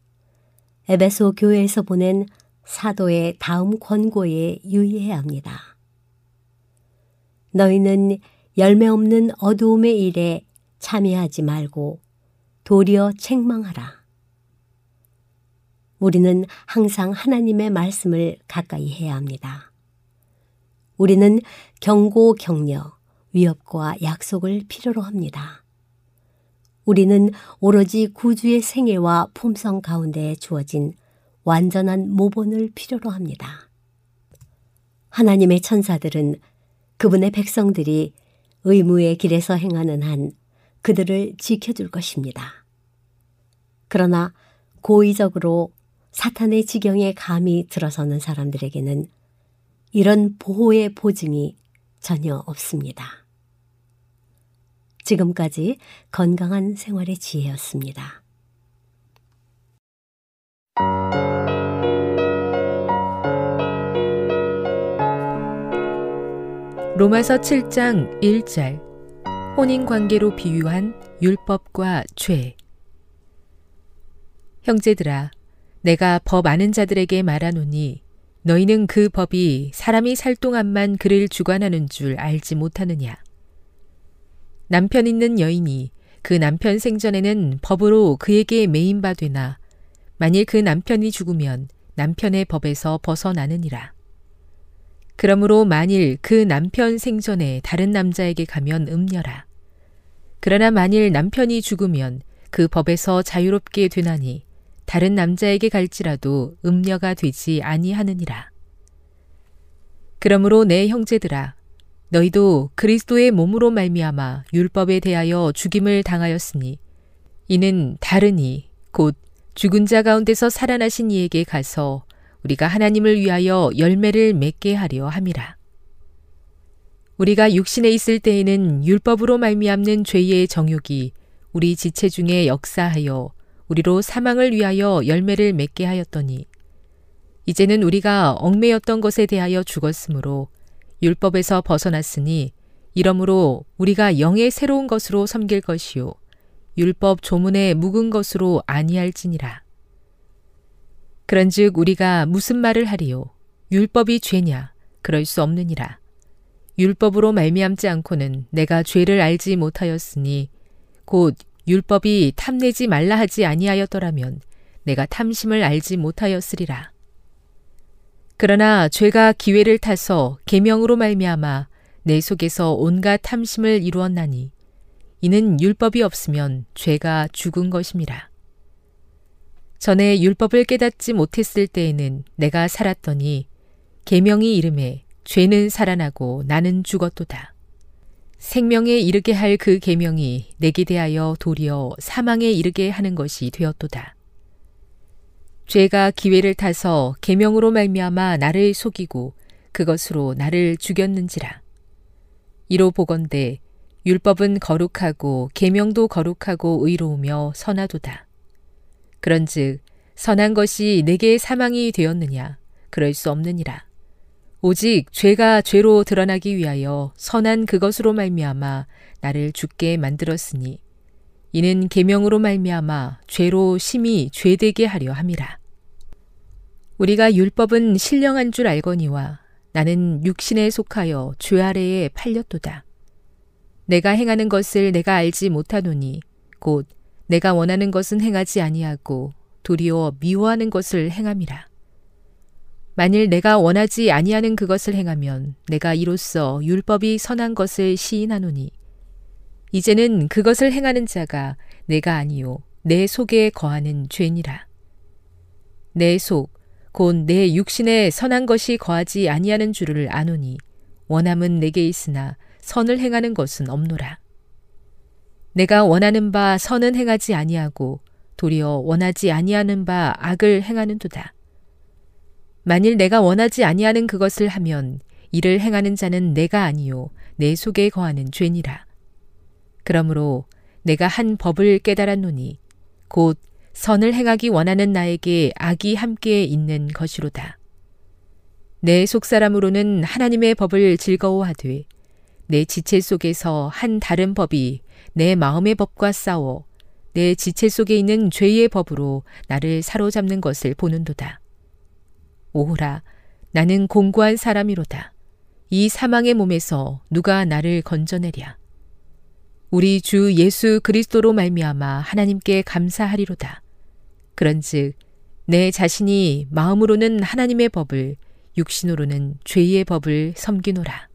에베소 교회에서 보낸 사도의 다음 권고에 유의해야 합니다. 너희는 열매 없는 어두움의 일에 참여하지 말고 도리어 책망하라. 우리는 항상 하나님의 말씀을 가까이 해야 합니다. 우리는 경고, 격려, 위협과 약속을 필요로 합니다. 우리는 오로지 구주의 생애와 품성 가운데 주어진 완전한 모본을 필요로 합니다. 하나님의 천사들은 그분의 백성들이 의무의 길에서 행하는 한 그들을 지켜줄 것입니다. 그러나 고의적으로 사탄의 지경에 감히 들어서는 사람들에게는 이런 보호의 보증이 전혀 없습니다. 지금까지 건강한 생활의 지혜였습니다. 로마서 7장 1절. 혼인 관계로 비유한 율법과 죄. 형제들아 내가 법 아는 자들에게 말하노니 너희는 그 법이 사람이 살 동안만 그를 주관하는 줄 알지 못하느냐 남편 있는 여인이 그 남편 생전에는 법으로 그에게 매인바 되나 만일 그 남편이 죽으면 남편의 법에서 벗어나느니라 그러므로 만일 그 남편 생전에 다른 남자에게 가면 음녀라. 그러나 만일 남편이 죽으면 그 법에서 자유롭게 되나니 다른 남자에게 갈지라도 음녀가 되지 아니하느니라. 그러므로 내 형제들아 너희도 그리스도의 몸으로 말미암아 율법에 대하여 죽임을 당하였으니 이는 다르니 곧 죽은 자 가운데서 살아나신 이에게 가서 우리가 하나님을 위하여 열매를 맺게 하려 함이라. 우리가 육신에 있을 때에는 율법으로 말미암는 죄의 정욕이 우리 지체 중에 역사하여 우리로 사망을 위하여 열매를 맺게 하였더니 이제는 우리가 얽매였던 것에 대하여 죽었으므로 율법에서 벗어났으니 이러므로 우리가 영의 새로운 것으로 섬길 것이요 율법 조문에 묵은 것으로 아니할지니라. 그런즉 우리가 무슨 말을 하리요? 율법이 죄냐? 그럴 수 없느니라. 율법으로 말미암지 않고는 내가 죄를 알지 못하였으니 곧 율법이 탐내지 말라 하지 아니하였더라면 내가 탐심을 알지 못하였으리라. 그러나 죄가 기회를 타서 계명으로 말미암아 내 속에서 온갖 탐심을 이루었나니 이는 율법이 없으면 죄가 죽은 것임이라. 전에 율법을 깨닫지 못했을 때에는 내가 살았더니 계명이 이름에 죄는 살아나고 나는 죽었도다. 생명에 이르게 할 그 계명이 내게 대하여 도리어 사망에 이르게 하는 것이 되었도다. 죄가 기회를 타서 계명으로 말미암아 나를 속이고 그것으로 나를 죽였는지라. 이로 보건대 율법은 거룩하고 계명도 거룩하고 의로우며 선하도다. 그런즉 선한 것이 내게 사망이 되었느냐 그럴 수 없느니라. 오직 죄가 죄로 드러나기 위하여 선한 그것으로 말미암아 나를 죽게 만들었으니 이는 계명으로 말미암아 죄로 심히 죄되게 하려 함이라. 우리가 율법은 신령한 줄 알거니와 나는 육신에 속하여 죄 아래에 팔렸도다. 내가 행하는 것을 내가 알지 못하노니 곧 내가 원하는 것은 행하지 아니하고 도리어 미워하는 것을 행함이라. 만일 내가 원하지 아니하는 그것을 행하면 내가 이로써 율법이 선한 것을 시인하노니 이제는 그것을 행하는 자가 내가 아니요 내 속에 거하는 죄니라. 내 속, 곧 내 육신에 선한 것이 거하지 아니하는 줄을 아노니 원함은 내게 있으나 선을 행하는 것은 없노라. 내가 원하는 바 선은 행하지 아니하고 도리어 원하지 아니하는 바 악을 행하는도다. 만일 내가 원하지 아니하는 그것을 하면 이를 행하는 자는 내가 아니요 내 속에 거하는 죄니라. 그러므로 내가 한 법을 깨달았노니 곧 선을 행하기 원하는 나에게 악이 함께 있는 것이로다. 내 속사람으로는 하나님의 법을 즐거워하되 내 지체 속에서 한 다른 법이 내 마음의 법과 싸워 내 지체 속에 있는 죄의 법으로 나를 사로잡는 것을 보는도다. 오호라, 나는 공고한 사람이로다. 이 사망의 몸에서 누가 나를 건져내랴. 우리 주 예수 그리스도로 말미암아 하나님께 감사하리로다. 그런즉 내 자신이 마음으로는 하나님의 법을 육신으로는 죄의 법을 섬기노라.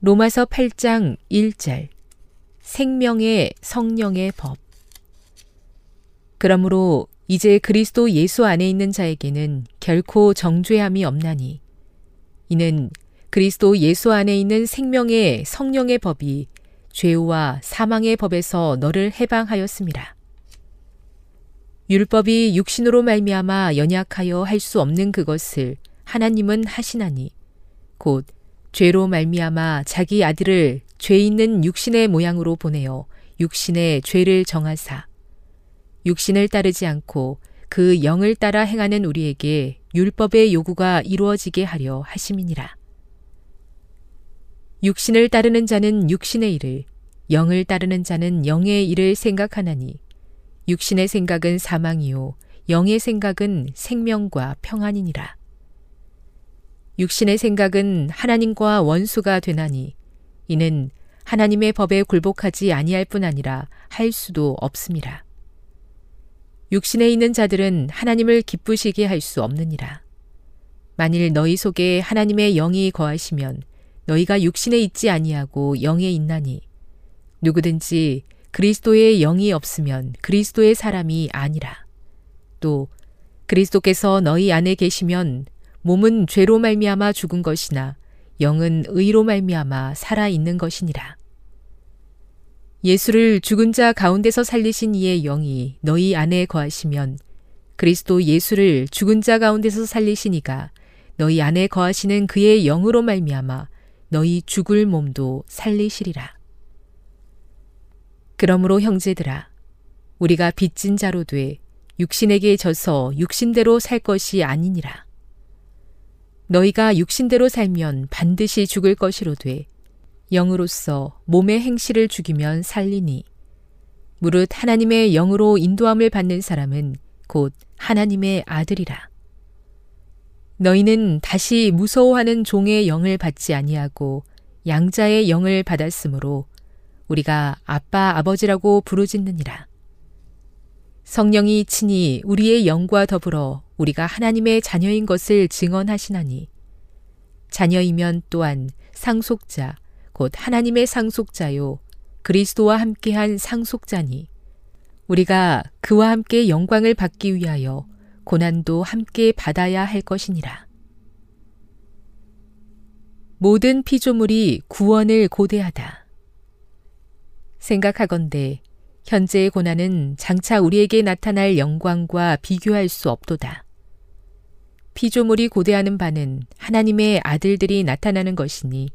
로마서 8장 1절 생명의 성령의 법 그러므로 이제 그리스도 예수 안에 있는 자에게는 결코 정죄함이 없나니 이는 그리스도 예수 안에 있는 생명의 성령의 법이 죄와 사망의 법에서 너를 해방하였습니다. 율법이 육신으로 말미암아 연약하여 할 수 없는 그것을 하나님은 하시나니 곧 죄로 말미암아 자기 아들을 죄 있는 육신의 모양으로 보내어 육신의 죄를 정하사 육신을 따르지 않고 그 영을 따라 행하는 우리에게 율법의 요구가 이루어지게 하려 하심이니라. 육신을 따르는 자는 육신의 일을, 영을 따르는 자는 영의 일을 생각하나니, 육신의 생각은 사망이요, 영의 생각은 생명과 평안이니라. 육신의 생각은 하나님과 원수가 되나니, 이는 하나님의 법에 굴복하지 아니할 뿐 아니라 할 수도 없습니다. 육신에 있는 자들은 하나님을 기쁘시게 할 수 없느니라. 만일 너희 속에 하나님의 영이 거하시면 너희가 육신에 있지 아니하고 영에 있나니 누구든지 그리스도의 영이 없으면 그리스도의 사람이 아니라. 또 그리스도께서 너희 안에 계시면 몸은 죄로 말미암아 죽은 것이나 영은 의로 말미암아 살아 있는 것이니라. 예수를 죽은 자 가운데서 살리신 이의 영이 너희 안에 거하시면 그리스도 예수를 죽은 자 가운데서 살리시니가 너희 안에 거하시는 그의 영으로 말미암아 너희 죽을 몸도 살리시리라. 그러므로 형제들아 우리가 빚진 자로 돼 육신에게 져서 육신대로 살 것이 아니니라. 너희가 육신대로 살면 반드시 죽을 것이로 돼 영으로서 몸의 행실을 죽이면 살리니 무릇 하나님의 영으로 인도함을 받는 사람은 곧 하나님의 아들이라. 너희는 다시 무서워하는 종의 영을 받지 아니하고 양자의 영을 받았으므로 우리가 아빠 아버지라고 부르짖느니라. 성령이 친히 우리의 영과 더불어 우리가 하나님의 자녀인 것을 증언하시나니 자녀이면 또한 상속자 곧 하나님의 상속자요 그리스도와 함께한 상속자니 우리가 그와 함께 영광을 받기 위하여 고난도 함께 받아야 할 것이니라. 모든 피조물이 구원을 고대하다. 생각하건대 현재의 고난은 장차 우리에게 나타날 영광과 비교할 수 없도다. 피조물이 고대하는 바는 하나님의 아들들이 나타나는 것이니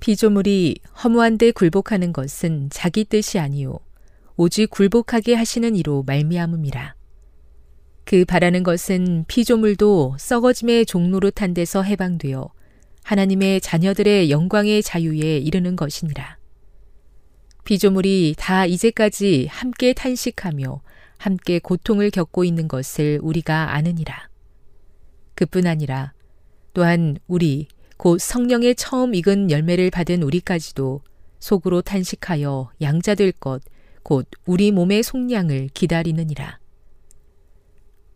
피조물이 허무한데 굴복하는 것은 자기 뜻이 아니요 오직 굴복하게 하시는 이로 말미암음이라. 그 바라는 것은 피조물도 썩어짐의 종로릇한 데서 해방되어 하나님의 자녀들의 영광의 자유에 이르는 것이니라. 피조물이 다 이제까지 함께 탄식하며 함께 고통을 겪고 있는 것을 우리가 아느니라. 그뿐 아니라 또한 우리 곧 성령의 처음 익은 열매를 받은 우리까지도 속으로 탄식하여 양자될 것, 곧 우리 몸의 속량을 기다리느니라.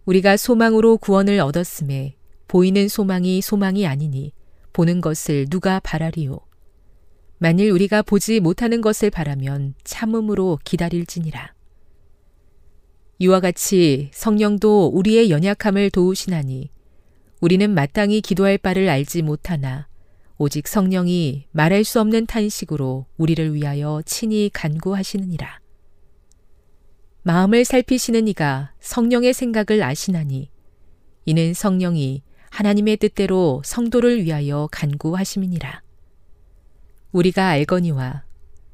우리가 소망으로 구원을 얻었음에 보이는 소망이 소망이 아니니 보는 것을 누가 바라리요. 만일 우리가 보지 못하는 것을 바라면 참음으로 기다릴지니라. 이와 같이 성령도 우리의 연약함을 도우시나니 우리는 마땅히 기도할 바를 알지 못하나 오직 성령이 말할 수 없는 탄식으로 우리를 위하여 친히 간구하시느니라. 마음을 살피시는 이가 성령의 생각을 아시나니 이는 성령이 하나님의 뜻대로 성도를 위하여 간구하심이니라. 우리가 알거니와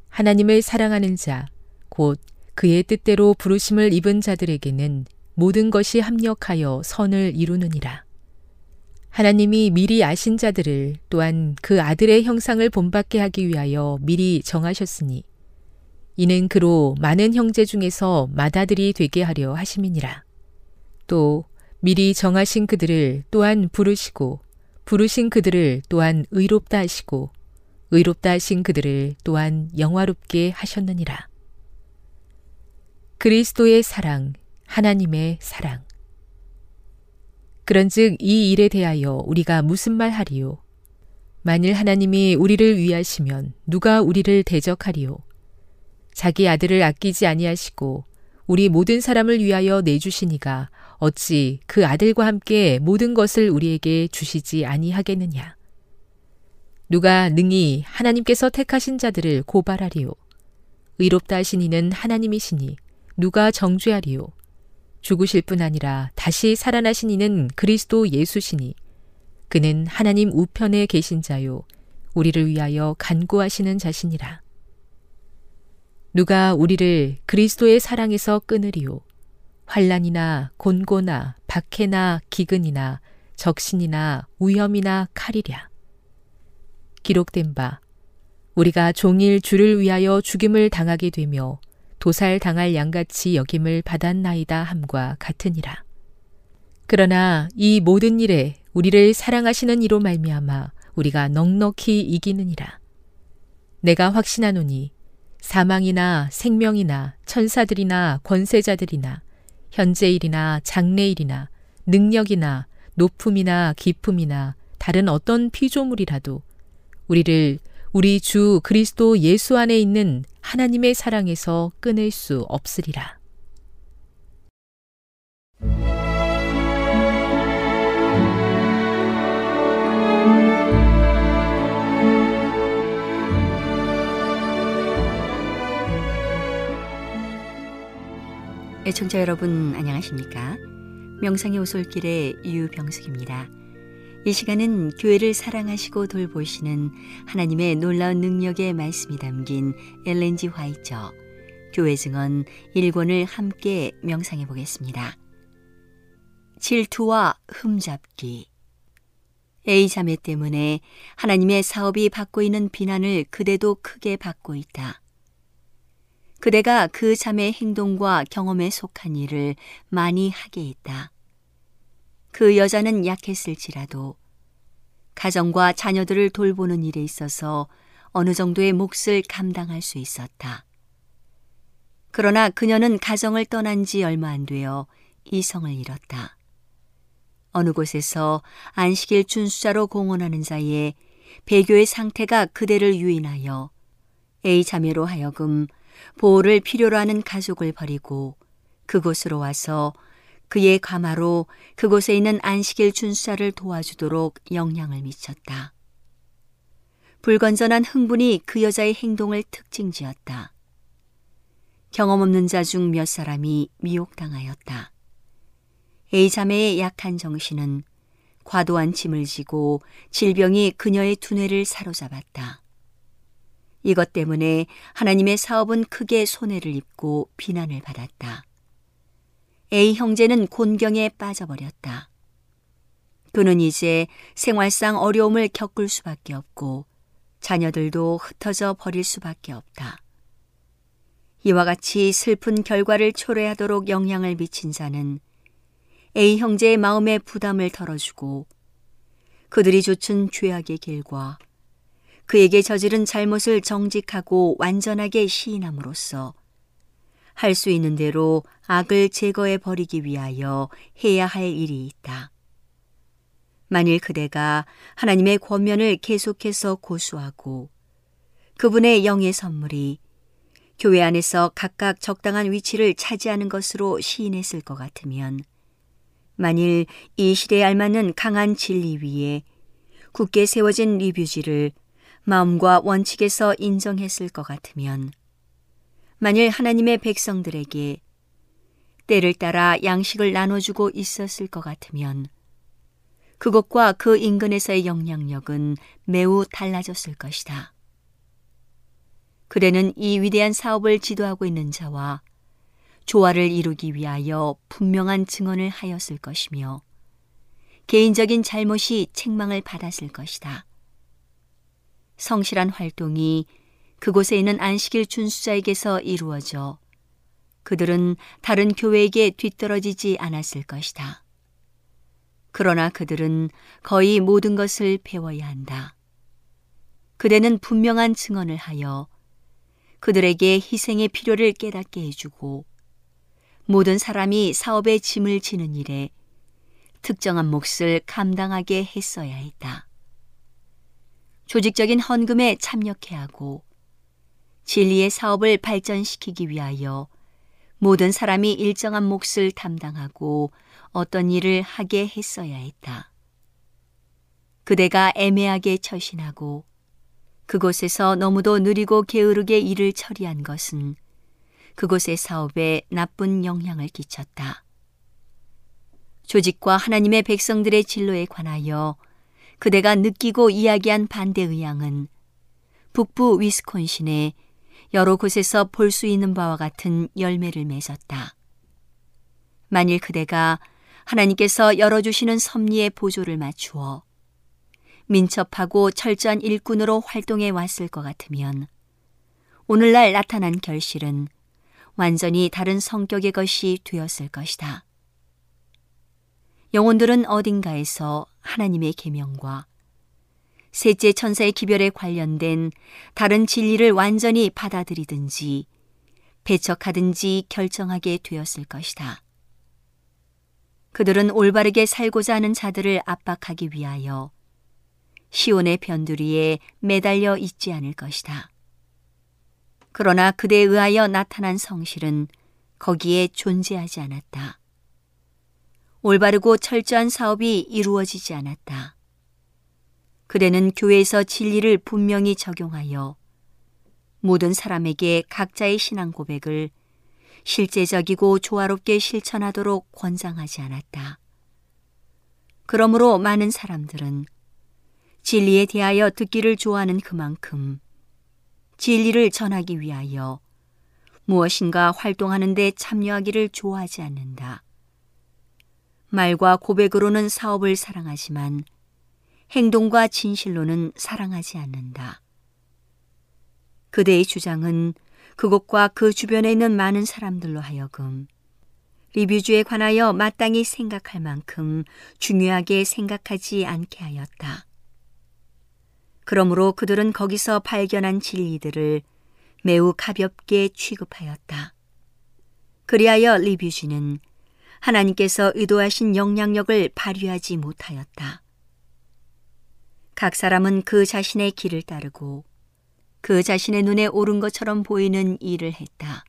하나님을 사랑하는 자, 곧 그의 뜻대로 부르심을 입은 자들에게는 모든 것이 합력하여 선을 이루느니라. 하나님이 미리 아신 자들을 또한 그 아들의 형상을 본받게 하기 위하여 미리 정하셨으니 이는 그로 많은 형제 중에서 맏아들이 되게 하려 하심이니라. 또 미리 정하신 그들을 또한 부르시고 부르신 그들을 또한 의롭다 하시고 의롭다 하신 그들을 또한 영화롭게 하셨느니라. 그리스도의 사랑, 하나님의 사랑. 그런즉 이 일에 대하여 우리가 무슨 말 하리요? 만일 하나님이 우리를 위하시면 누가 우리를 대적하리요? 자기 아들을 아끼지 아니하시고 우리 모든 사람을 위하여 내주시니가 어찌 그 아들과 함께 모든 것을 우리에게 주시지 아니하겠느냐? 누가 능히 하나님께서 택하신 자들을 고발하리요? 의롭다 하신 이는 하나님이시니 누가 정죄하리요? 죽으실 뿐 아니라 다시 살아나신 이는 그리스도 예수시니 그는 하나님 우편에 계신 자요 우리를 위하여 간구하시는 자신이라. 누가 우리를 그리스도의 사랑에서 끊으리요 환란이나 곤고나 박해나 기근이나 적신이나 위험이나 칼이랴. 기록된 바 우리가 종일 주를 위하여 죽임을 당하게 되며 도살 당할 양같이 여김을 받았나이다 함과 같으니라. 그러나 이 모든 일에 우리를 사랑하시는 이로 말미암아 우리가 넉넉히 이기느니라. 내가 확신하노니 사망이나 생명이나 천사들이나 권세자들이나 현재일이나 장래일이나 능력이나 높음이나 기품이나 다른 어떤 피조물이라도 우리를 우리 주 그리스도 예수 안에 있는 하나님의 사랑에서 끊을 수 없으리라. 애청자 여러분 안녕하십니까? 명상의 오솔길의 유병숙입니다. 이 시간은 교회를 사랑하시고 돌보시는 하나님의 놀라운 능력의 말씀이 담긴 엘렌지 화이처 교회 증언 1권을 함께 명상해 보겠습니다. 질투와 흠잡기 A 자매 때문에 하나님의 사업이 받고 있는 비난을 그대도 크게 받고 있다. 그대가 그 자매의 행동과 경험에 속한 일을 많이 하게 했다. 그 여자는 약했을지라도 가정과 자녀들을 돌보는 일에 있어서 어느 정도의 몫을 감당할 수 있었다. 그러나 그녀는 가정을 떠난 지 얼마 안 되어 이성을 잃었다. 어느 곳에서 안식일 준수자로 공헌하는 자의 배교의 상태가 그대를 유인하여 A 자매로 하여금 보호를 필요로 하는 가족을 버리고 그곳으로 와서 그의 가마로 그곳에 있는 안식일 준수자를 도와주도록 영향을 미쳤다. 불건전한 흥분이 그 여자의 행동을 특징지었다. 경험 없는 자 중 몇 사람이 미혹당하였다. A 자매의 약한 정신은 과도한 짐을 지고 질병이 그녀의 두뇌를 사로잡았다. 이것 때문에 하나님의 사업은 크게 손해를 입고 비난을 받았다. A 형제는 곤경에 빠져버렸다. 그는 이제 생활상 어려움을 겪을 수밖에 없고 자녀들도 흩어져 버릴 수밖에 없다. 이와 같이 슬픈 결과를 초래하도록 영향을 미친 자는 A 형제의 마음의 부담을 덜어주고 그들이 좇은 죄악의 길과 그에게 저지른 잘못을 정직하고 완전하게 시인함으로써 할 수 있는 대로 악을 제거해 버리기 위하여 해야 할 일이 있다. 만일 그대가 하나님의 권면을 계속해서 고수하고 그분의 영의 선물이 교회 안에서 각각 적당한 위치를 차지하는 것으로 시인했을 것 같으면 만일 이 시대에 알맞는 강한 진리 위에 굳게 세워진 리뷰지를 마음과 원칙에서 인정했을 것 같으면 만일 하나님의 백성들에게 때를 따라 양식을 나눠주고 있었을 것 같으면 그것과 그 인근에서의 영향력은 매우 달라졌을 것이다. 그대는 이 위대한 사업을 지도하고 있는 자와 조화를 이루기 위하여 분명한 증언을 하였을 것이며 개인적인 잘못이 책망을 받았을 것이다. 성실한 활동이 그곳에 있는 안식일 준수자에게서 이루어져 그들은 다른 교회에게 뒤떨어지지 않았을 것이다. 그러나 그들은 거의 모든 것을 배워야 한다. 그대는 분명한 증언을 하여 그들에게 희생의 필요를 깨닫게 해주고 모든 사람이 사업의 짐을 지는 일에 특정한 몫을 감당하게 했어야 했다. 조직적인 헌금에 참여해야 하고 진리의 사업을 발전시키기 위하여 모든 사람이 일정한 몫을 담당하고 어떤 일을 하게 했어야 했다. 그대가 애매하게 처신하고 그곳에서 너무도 느리고 게으르게 일을 처리한 것은 그곳의 사업에 나쁜 영향을 끼쳤다. 조직과 하나님의 백성들의 진로에 관하여 그대가 느끼고 이야기한 반대 의향은 북부 위스콘신의 여러 곳에서 볼 수 있는 바와 같은 열매를 맺었다. 만일 그대가 하나님께서 열어주시는 섭리의 보조를 맞추어 민첩하고 철저한 일꾼으로 활동해 왔을 것 같으면 오늘날 나타난 결실은 완전히 다른 성격의 것이 되었을 것이다. 영혼들은 어딘가에서 하나님의 계명과 셋째 천사의 기별에 관련된 다른 진리를 완전히 받아들이든지 배척하든지 결정하게 되었을 것이다. 그들은 올바르게 살고자 하는 자들을 압박하기 위하여 시온의 변두리에 매달려 있지 않을 것이다. 그러나 그대에 의하여 나타난 성실은 거기에 존재하지 않았다. 올바르고 철저한 사업이 이루어지지 않았다. 그대는 교회에서 진리를 분명히 적용하여 모든 사람에게 각자의 신앙 고백을 실제적이고 조화롭게 실천하도록 권장하지 않았다. 그러므로 많은 사람들은 진리에 대하여 듣기를 좋아하는 그만큼 진리를 전하기 위하여 무엇인가 활동하는데 참여하기를 좋아하지 않는다. 말과 고백으로는 사업을 사랑하지만 행동과 진실로는 사랑하지 않는다. 그대의 주장은 그곳과 그 주변에 있는 많은 사람들로 하여금 리뷰주에 관하여 마땅히 생각할 만큼 중요하게 생각하지 않게 하였다. 그러므로 그들은 거기서 발견한 진리들을 매우 가볍게 취급하였다. 그리하여 리뷰지는 하나님께서 의도하신 영향력을 발휘하지 못하였다. 각 사람은 그 자신의 길을 따르고 그 자신의 눈에 옳은 것처럼 보이는 일을 했다.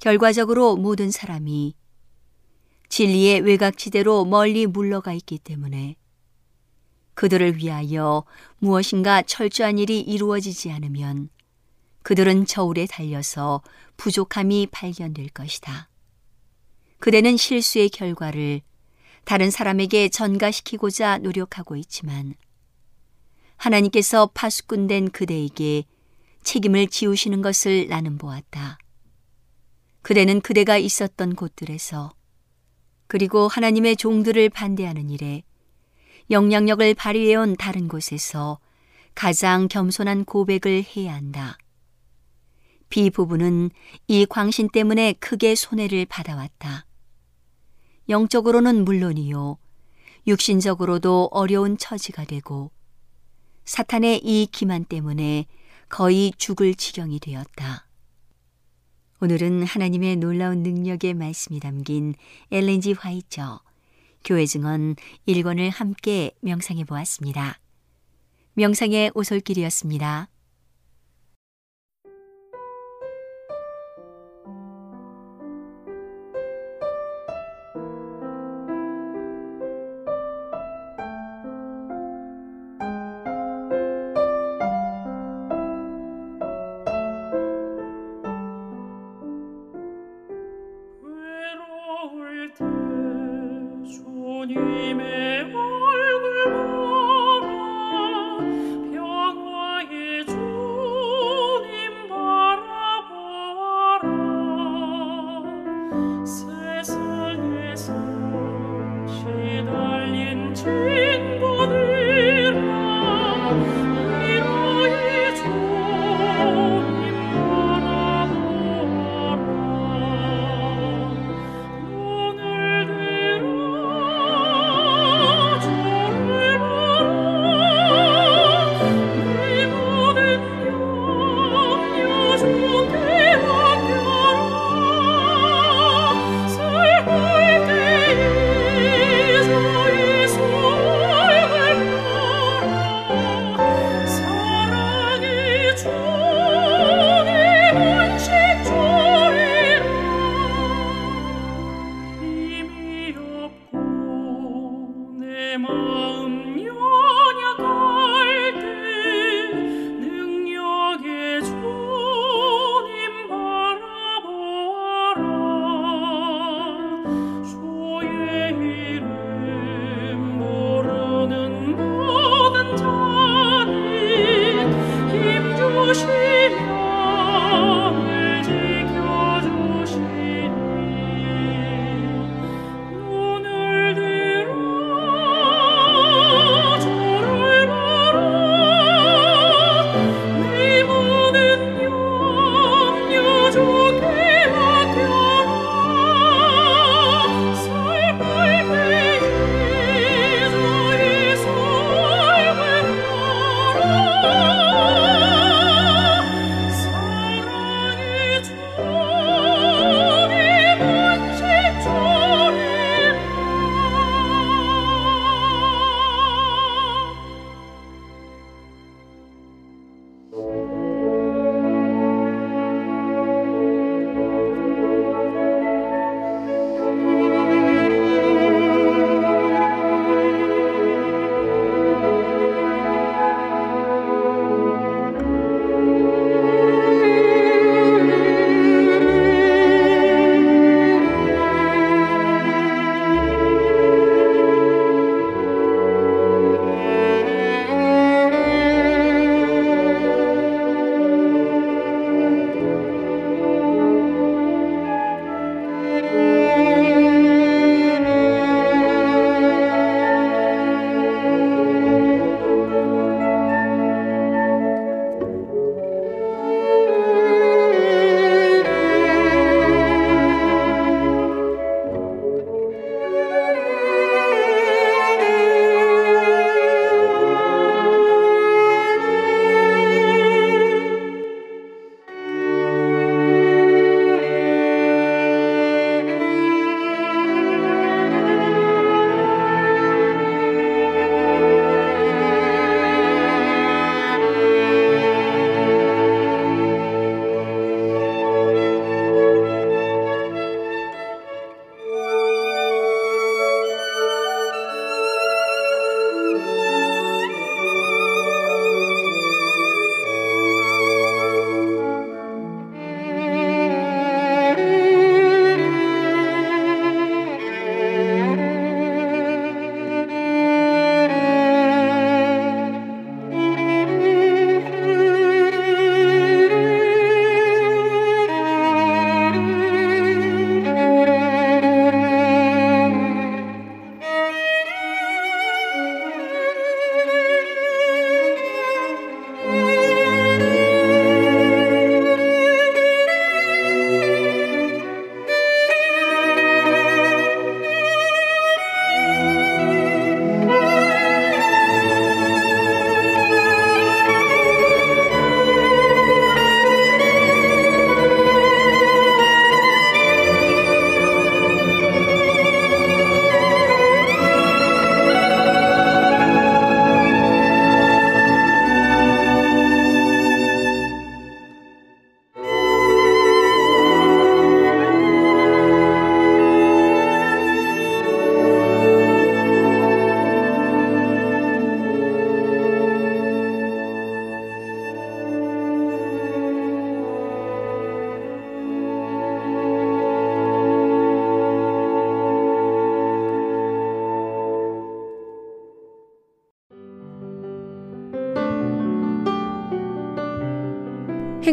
결과적으로 모든 사람이 진리의 외곽지대로 멀리 물러가 있기 때문에 그들을 위하여 무엇인가 철저한 일이 이루어지지 않으면 그들은 저울에 달려서 부족함이 발견될 것이다. 그대는 실수의 결과를 다른 사람에게 전가시키고자 노력하고 있지만 하나님께서 파수꾼된 그대에게 책임을 지우시는 것을 나는 보았다. 그대는 그대가 있었던 곳들에서 그리고 하나님의 종들을 반대하는 일에 영향력을 발휘해온 다른 곳에서 가장 겸손한 고백을 해야 한다. 비 부부는 이 광신 때문에 크게 손해를 받아왔다. 영적으로는 물론이요, 육신적으로도 어려운 처지가 되고, 사탄의 이 기만 때문에 거의 죽을 지경이 되었다. 오늘은 하나님의 놀라운 능력의 말씀이 담긴 엘렌지 화이처 교회 증언 1권을 함께 명상해 보았습니다. 명상의 오솔길이었습니다.